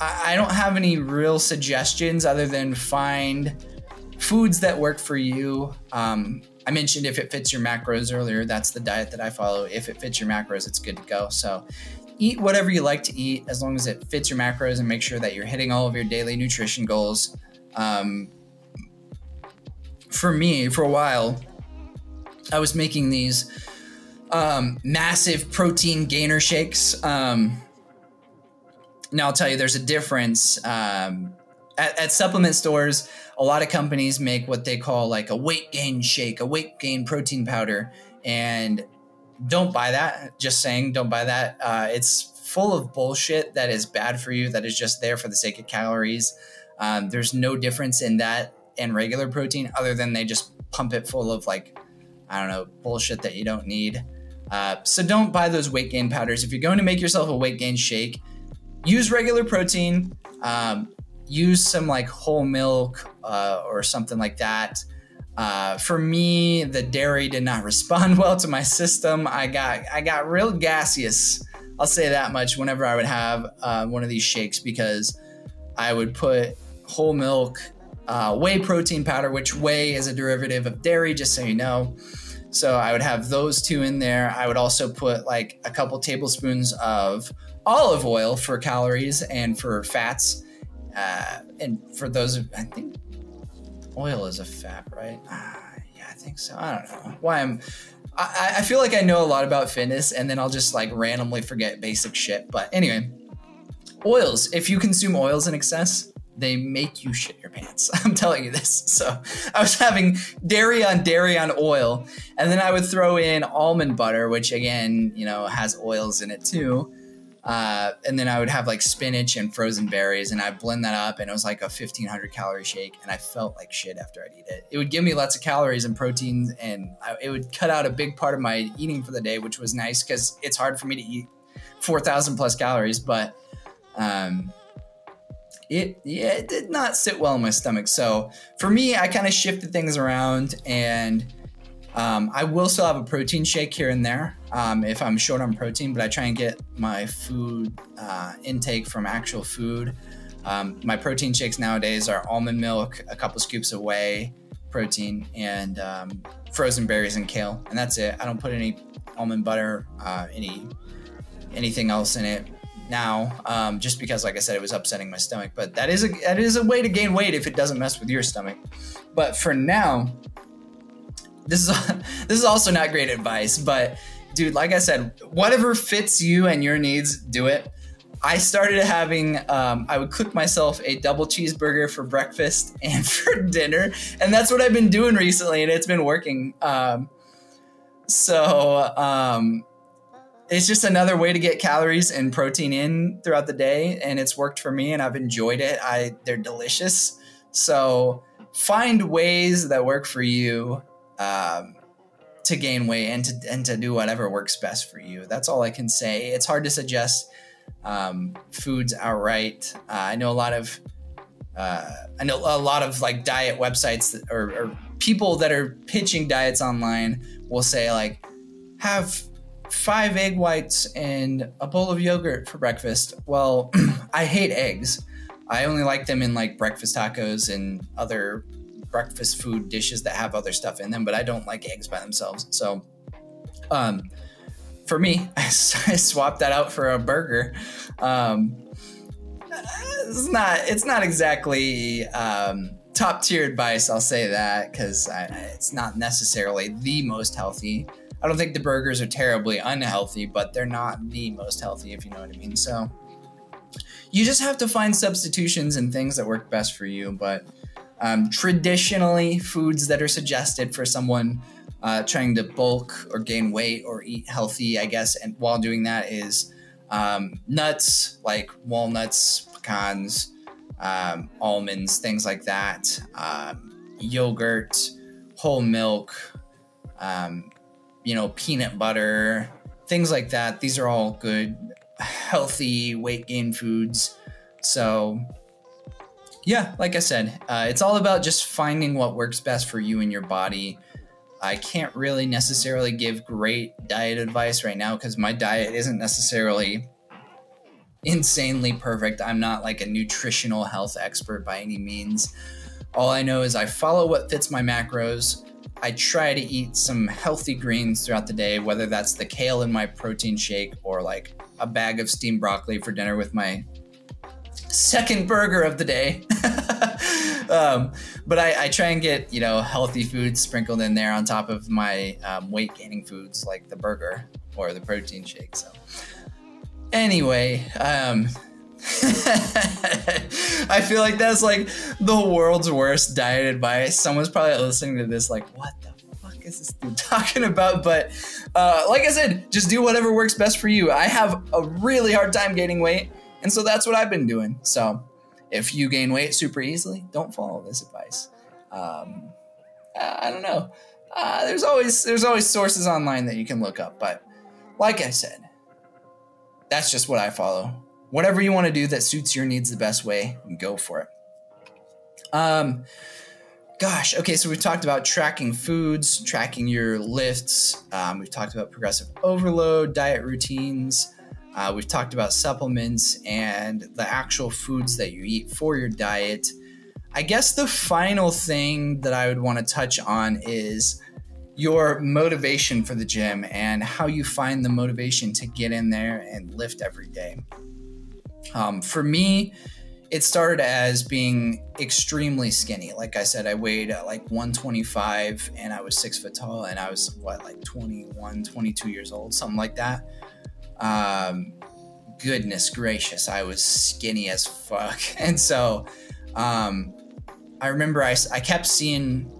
I don't have any real suggestions other than find foods that work for you. Um, I mentioned if it fits your macros earlier, that's the diet that I follow. If it fits your macros, it's good to go. So eat whatever you like to eat as long as it fits your macros and make sure that you're hitting all of your daily nutrition goals. Um, for me, for a while, I was making these um, massive protein gainer shakes. Um, now, I'll tell you, there's a difference. Um, at, at, supplement stores, a lot of companies make what they call like a weight gain shake, a weight gain protein powder. And don't buy that. Just saying, don't buy that. Uh, it's full of bullshit that is bad for you, that is just there for the sake of calories. Um, there's no difference in that and regular protein other than they just pump it full of like, I don't know, bullshit that you don't need. Uh, so don't buy those weight gain powders. If you're going to make yourself a weight gain shake, use regular protein. Um, use some like whole milk uh, or something like that. Uh, for me, the dairy did not respond well to my system. I got I got real gaseous. I'll say that much. Whenever I would have uh, one of these shakes, because I would put whole milk, uh, whey protein powder, which whey is a derivative of dairy, just so you know. So I would have those two in there. I would also put like a couple tablespoons of olive oil for calories and for fats. Uh, and for those, I think oil is a fat, right? Uh, yeah, I think so. I don't know why I'm. I, I feel like I know a lot about fitness, and then I'll just like randomly forget basic shit. But anyway, oils. If you consume oils in excess, they make you shit your pants. I'm telling you this. So I was having dairy on dairy on oil, and then I would throw in almond butter, which again, you know, has oils in it too. Uh, and then I would have like spinach and frozen berries, and I'd blend that up, and it was like a 1500 calorie shake, and I felt like shit after I'd eat it. It would give me lots of calories and proteins, and I, it would cut out a big part of my eating for the day, which was nice because it's hard for me to eat 4,000 plus calories, but um, it yeah, it did not sit well in my stomach. So for me, I kind of shifted things around and um, I will still have a protein shake here and there um, if I'm short on protein, but I try and get my food uh, intake from actual food. Um, my protein shakes nowadays are almond milk, a couple scoops of whey, protein and um, frozen berries and kale, and that's it. I don't put any almond butter, uh, any anything else in it now, um, just because, like I said, it was upsetting my stomach. But that is a that is a way to gain weight if it doesn't mess with your stomach. But for now, this is this is also not great advice. But dude, like I said, whatever fits you and your needs, do it. I started having, um, I would cook myself a double cheeseburger for breakfast and for dinner. And that's what I've been doing recently, and it's been working. Um, so um, it's just another way to get calories and protein in throughout the day. And it's worked for me, and I've enjoyed it. I They're delicious. So find ways that work for you um, to gain weight and to, and to do whatever works best for you. That's all I can say. It's hard to suggest um, foods outright. Uh, I know a lot of uh, I know a lot of like diet websites that, or, or people that are pitching diets online will say like have five egg whites and a bowl of yogurt for breakfast. Well, I hate eggs. I only like them in like breakfast tacos and other breakfast food dishes that have other stuff in them, but I don't like eggs by themselves. So, um, for me, I, swapped that out for a burger. Um, it's not it's not exactly um, top tier advice. I'll say that because it's not necessarily the most healthy. I don't think the burgers are terribly unhealthy, but they're not the most healthy, if you know what I mean. So you just have to find substitutions and things that work best for you. But um, traditionally, foods that are suggested for someone uh, trying to bulk or gain weight or eat healthy, I guess, and while doing that is um, nuts like walnuts, pecans, um, almonds, things like that, um, yogurt, whole milk, um, you know, peanut butter, things like that. These are all good, healthy weight gain foods. So, yeah, like I said, uh, it's all about just finding what works best for you and your body I can't really necessarily give great diet advice right now because my diet isn't necessarily insanely perfect. I'm not like a nutritional health expert by any means. All I know is I follow what fits my macros. I try to eat some healthy greens throughout the day, whether that's the kale in my protein shake or like a bag of steamed broccoli for dinner with my second burger of the day. um, but I, I, try and get you know healthy foods sprinkled in there on top of my um, weight gaining foods like the burger or the protein shake. So anyway, um, I feel like that's like the world's worst diet advice. Someone's probably listening to this like, what the fuck is this dude talking about? But uh, like I said, just do whatever works best for you. I have a really hard time gaining weight. And so that's what I've been doing. So if you gain weight super easily, don't follow this advice. Um, I don't know. Uh, there's always there's always sources online that you can look up, but like I said, that's just what I follow. Whatever you want to do that suits your needs the best way, go for it. Um, gosh, okay, so we've talked about tracking foods, tracking your lifts. Um, we've talked about progressive overload, diet routines. Uh, we've talked about supplements and the actual foods that you eat for your diet. I guess the final thing that I would want to touch on is your motivation for the gym and how you find the motivation to get in there and lift every day. Um, for me, it started as being extremely skinny. Like I said, I weighed uh, like 125 and I was six foot tall and I was what, like 21, 22 years old, something like that. Um, goodness gracious, I was skinny as fuck. And so um, I remember I, I kept seeing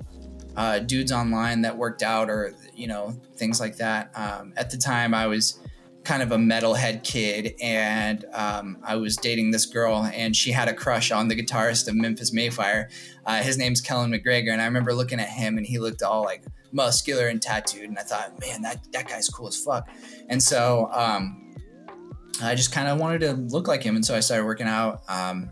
uh, dudes online that worked out or, you know, things like that. Um, at the time, I was kind of a metalhead kid and um, I was dating this girl and she had a crush on the guitarist of Memphis May Fire. Uh, his name's Kellen McGregor. And I remember looking at him and he looked all like muscular and tattooed. And I thought, man, that, that guy's cool as fuck. And so um, I just kind of wanted to look like him. And so I started working out. Um,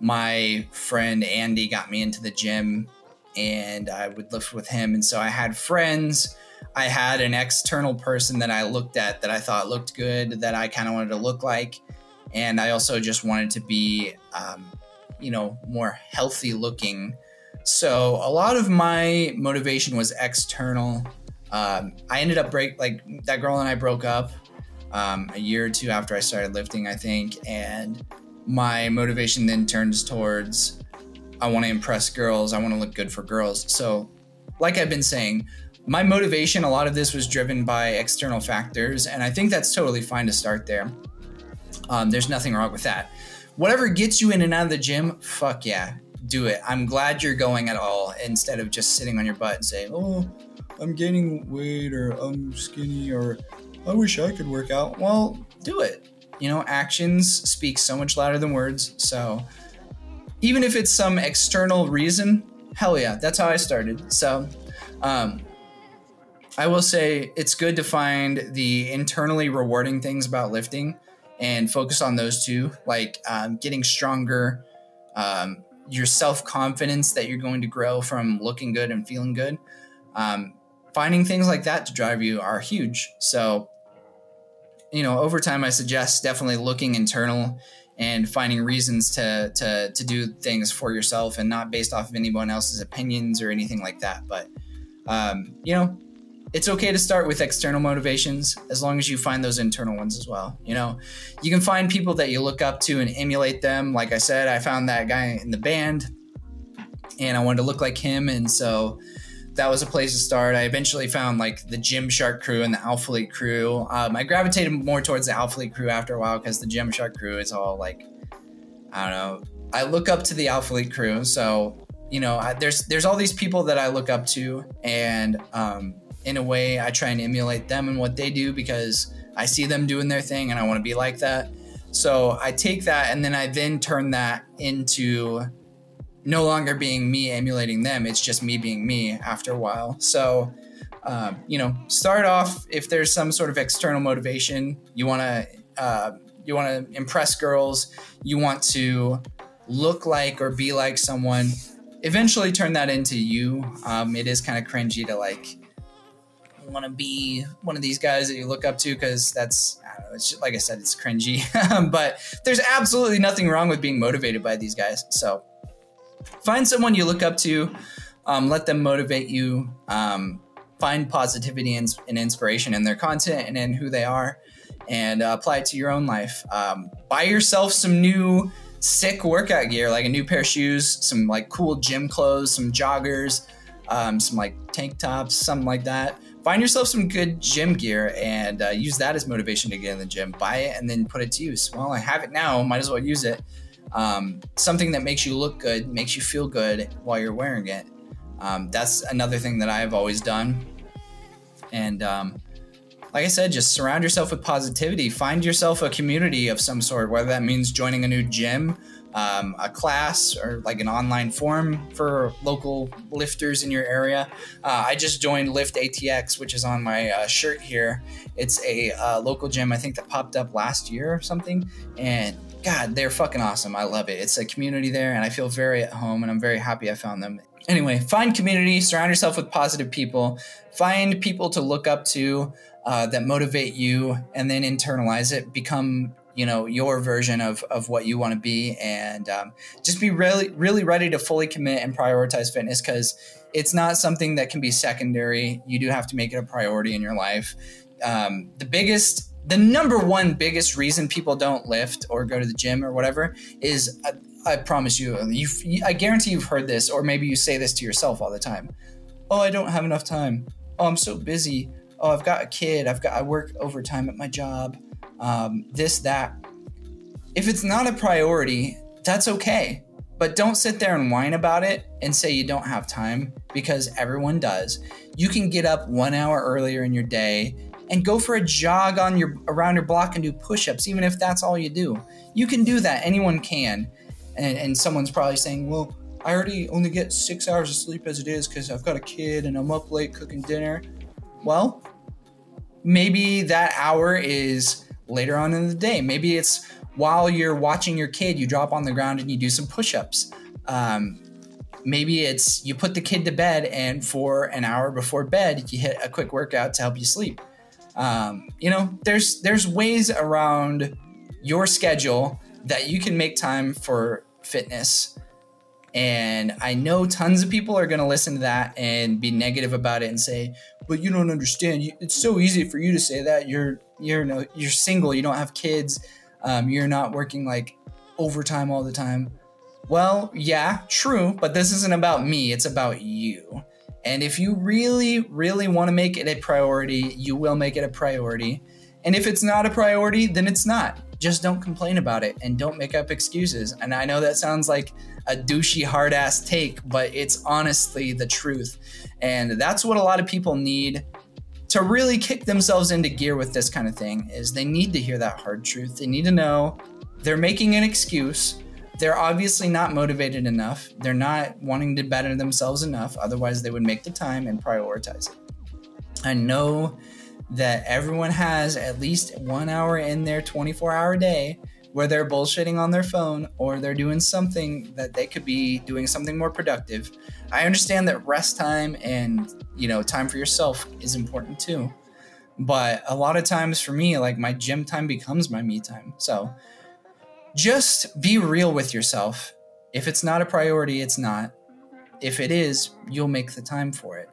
my friend Andy got me into the gym and I would lift with him. And so I had friends. I had an external person that I looked at that I thought looked good, that I kind of wanted to look like. And I also just wanted to be, um, you know, more healthy looking So a lot of my motivation was external. Um, I ended up break like that girl and I broke up um, a year or two after I started lifting, I think, and my motivation then turns towards I want to impress girls, I want to look good for girls. So, like I've been saying, my motivation, a lot of this was driven by external factors, and I think that's totally fine to start there. Um, there's nothing wrong with that. Whatever gets you in and out of the gym, fuck yeah, do it. I'm glad you're going at all instead of just sitting on your butt and saying, oh, I'm gaining weight or I'm skinny or I wish I could work out. Well, do it. You know, actions speak so much louder than words. So even if it's some external reason, hell yeah, that's how I started. So, um, I will say it's good to find the internally rewarding things about lifting and focus on those two, like um, getting stronger, um, your self confidence that you're going to grow from looking good and feeling good. Um, finding things like that to drive you are huge. So, you know, over time, I suggest definitely looking internal and finding reasons to to to do things for yourself and not based off of anyone else's opinions or anything like that. But um, you know, it's okay to start with external motivations as long as you find those internal ones as well. You know, you can find people that you look up to and emulate them. Like I said, I found that guy in the band and I wanted to look like him. And so that was a place to start. I eventually found like the Gymshark crew and the Alphalete crew. Um, I gravitated more towards the Alphalete crew after a while because the Gymshark crew is all like, I don't know. I look up to the Alphalete crew. So, you know, I, there's there's all these people that I look up to, and um, in a way, I try and emulate them and what they do because I see them doing their thing and I want to be like that. So I take that and then I then turn that into no longer being me emulating them. It's just me being me after a while. So, um, you know, start off if there's some sort of external motivation, you want to, uh, you want to impress girls, you want to look like or be like someone. Eventually, turn that into you. Um, it is kind of cringy to like want to be one of these guys that you look up to because that's know, it's just, like I said, it's cringy. but there's absolutely nothing wrong with being motivated by these guys. So find someone you look up to, um, let them motivate you. Um, find positivity and, and, inspiration in their content and in who they are, and uh, apply it to your own life. Um, buy yourself some new sick workout gear, like a new pair of shoes, some like cool gym clothes, some joggers, um, some like tank tops, something like that find yourself some good gym gear and uh, use that as motivation to get in the gym. Buy it and then put it to use. Well, I have it now, might as well use it. Um, something that makes you look good, makes you feel good while you're wearing it. Um, that's another thing that I've always done. And um, like I said, just surround yourself with positivity. Find yourself a community of some sort, whether that means joining a new gym um, a class or like an online forum for local lifters in your area. Uh, I just joined Lift ATX, which is on my uh, shirt here. It's a uh, local gym, I think, that popped up last year or something. And God, they're fucking awesome. I love it. It's a community there, and I feel very at home, and I'm very happy I found them. Anyway, find community, surround yourself with positive people, find people to look up to. Uh, that motivate you and then internalize it become you know your version of of what you want to be and um, just be really really ready to fully commit and prioritize fitness because it's not something that can be secondary. You do have to make it a priority in your life. Um, the biggest the number one biggest reason people don't lift or go to the gym or whatever is I, uh, I promise you you I guarantee you've heard this or maybe you say this to yourself all the time. Oh I don't have enough time. Oh I'm so busy. Oh I've got a kid. I've got I work overtime at my job um, this, that. If it's not a priority, that's okay. But don't sit there and whine about it and say you don't have time because everyone does. You can get up one hour earlier in your day and go for a jog on your around your block and do push-ups, even if that's all you do. You can do that. Anyone can. And, and someone's probably saying, well, I already only get six hours of sleep as it is because I've got a kid and I'm up late cooking dinner. Well, maybe that hour is later on in the day. Maybe it's while you're watching your kid, you drop on the ground and you do some push ups. Um, maybe it's you put the kid to bed and for an hour before bed, you hit a quick workout to help you sleep. Um, you know, there's there's ways around your schedule that you can make time for fitness And I know tons of people are going to listen to that and be negative about it and say, "But you don't understand. It's so easy for you to say that. You're you're no you're single. You don't have kids. Um, you're not working like overtime all the time." Well, yeah, true, but this isn't about me. It's about you. And if you really, really want to make it a priority, you will make it a priority. And if it's not a priority, then it's not. Just don't complain about it and don't make up excuses. And I know that sounds like a douchey, hard ass take, but it's honestly the truth. And that's what a lot of people need to really kick themselves into gear with this kind of thing is they need to hear that hard truth. They need to know they're making an excuse they're obviously not motivated enough. They're not wanting to better themselves enough. Otherwise, they would make the time and prioritize it. I know that everyone has at least one hour in their 24 hour day where they're bullshitting on their phone or they're doing something that they could be doing something more productive. I understand that rest time and, you know, time for yourself is important too. But a lot of times for me, like my gym time becomes my me time. So, just be real with yourself. If it's not a priority, it's not. If it is, you'll make the time for it.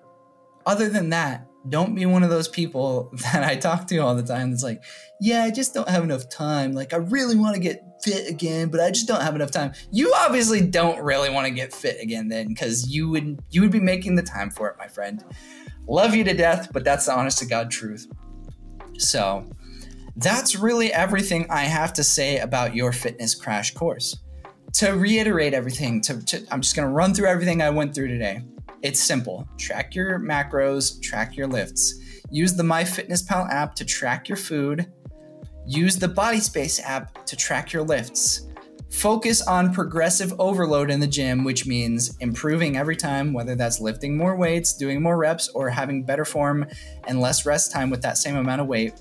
Other than that, don't be one of those people that I talk to all the time that's like, yeah, I just don't have enough time. Like, I really want to get fit again, but I just don't have enough time. You obviously don't really want to get fit again then because you would you would be making the time for it, my friend. Love you to death, but that's the honest to God truth. So, that's really everything I have to say about your fitness crash course. To reiterate everything, to, to I'm just going to run through everything I went through today. It's simple. Track your macros, track your lifts. Use the MyFitnessPal app to track your food. Use the BodySpace app to track your lifts. Focus on progressive overload in the gym, which means improving every time, whether that's lifting more weights, doing more reps, or having better form and less rest time with that same amount of weight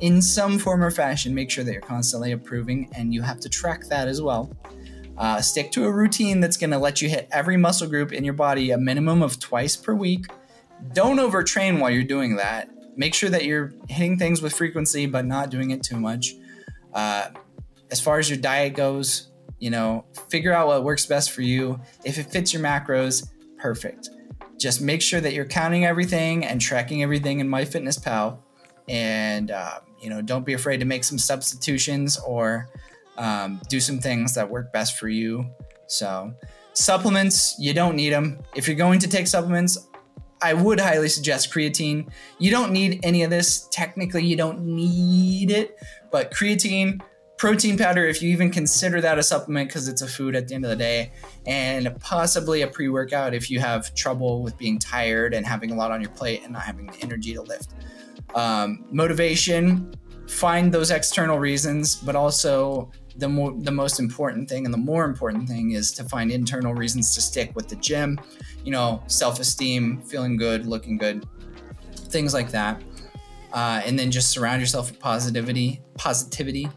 in some form or fashion, make sure that you're constantly improving and you have to track that as well. Uh, stick to a routine that's going to let you hit every muscle group in your body a minimum of twice per week. Don't overtrain while you're doing that. Make sure that you're hitting things with frequency, but not doing it too much. Uh, as far as your diet goes, you know, figure out what works best for you. If it fits your macros, perfect. Just make sure that you're counting everything and tracking everything in MyFitnessPal and uh, you know don't be afraid to make some substitutions or um, do some things that work best for you so supplements you don't need them if you're going to take supplements i would highly suggest creatine. You don't need any of this. Technically you don't need it but creatine protein powder if you even consider that a supplement because it's a food at the end of the day and possibly a pre-workout if you have trouble with being tired and having a lot on your plate and not having the energy to lift. Um, motivation find those external reasons but also the more the most important thing and the more important thing is to find internal reasons to stick with the gym you know self-esteem feeling good looking good things like that. Uh, and then just surround yourself with positivity positivity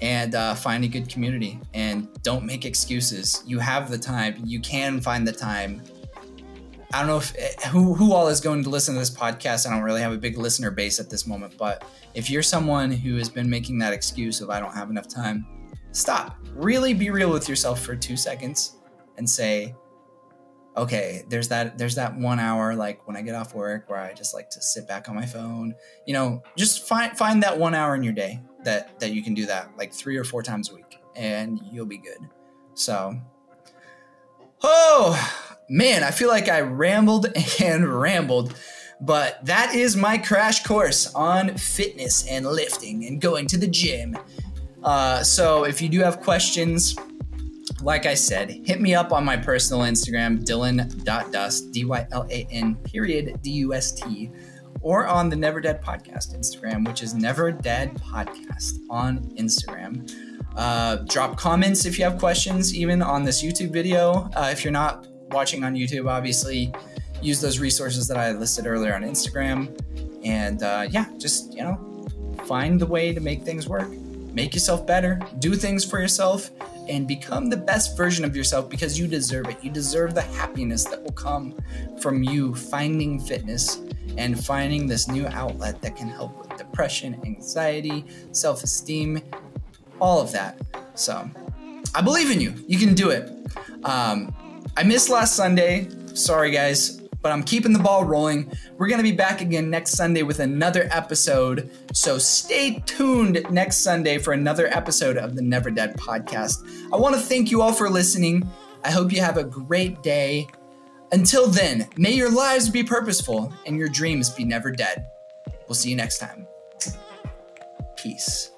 and uh, find a good community. And don't make excuses. You have the time. You can find the time. I don't know if eh, who who all is going to listen to this podcast. I don't really have a big listener base at this moment, but if you're someone who has been making that excuse of I don't have enough time, stop. Really be real with yourself for 2 seconds and say, okay, there's that there's that 1 hour like when I get off work where I just like to sit back on my phone. You know, just find find that 1 hour in your day that that you can do that like 3 or 4 times a week and you'll be good. So, oh, man, I feel like I rambled and rambled, but that is my crash course on fitness and lifting and going to the gym. Uh, so if you do have questions, like I said, hit me up on my personal Instagram, dylan.dust, D Y L A N period D U S T, or on the Neverdead Podcast Instagram, which is Neverdead Podcast on Instagram. Uh, drop comments if you have questions, even on this YouTube video. Uh, if you're not watching on YouTube, obviously, use those resources that I listed earlier on Instagram. And uh, yeah, just, you know, find the way to make things work. Make yourself better, do things for yourself, and become the best version of yourself because you deserve it. You deserve the happiness that will come from you finding fitness and finding this new outlet that can help with depression, anxiety, self esteem, all of that. So I believe in you. You can do it. Um, I missed last Sunday. Sorry, guys, but I'm keeping the ball rolling. We're going to be back again next Sunday with another episode. So stay tuned next Sunday for another episode of the Neverdead podcast. I want to thank you all for listening. I hope you have a great day. Until then, may your lives be purposeful and your dreams be never dead. We'll see you next time. Peace.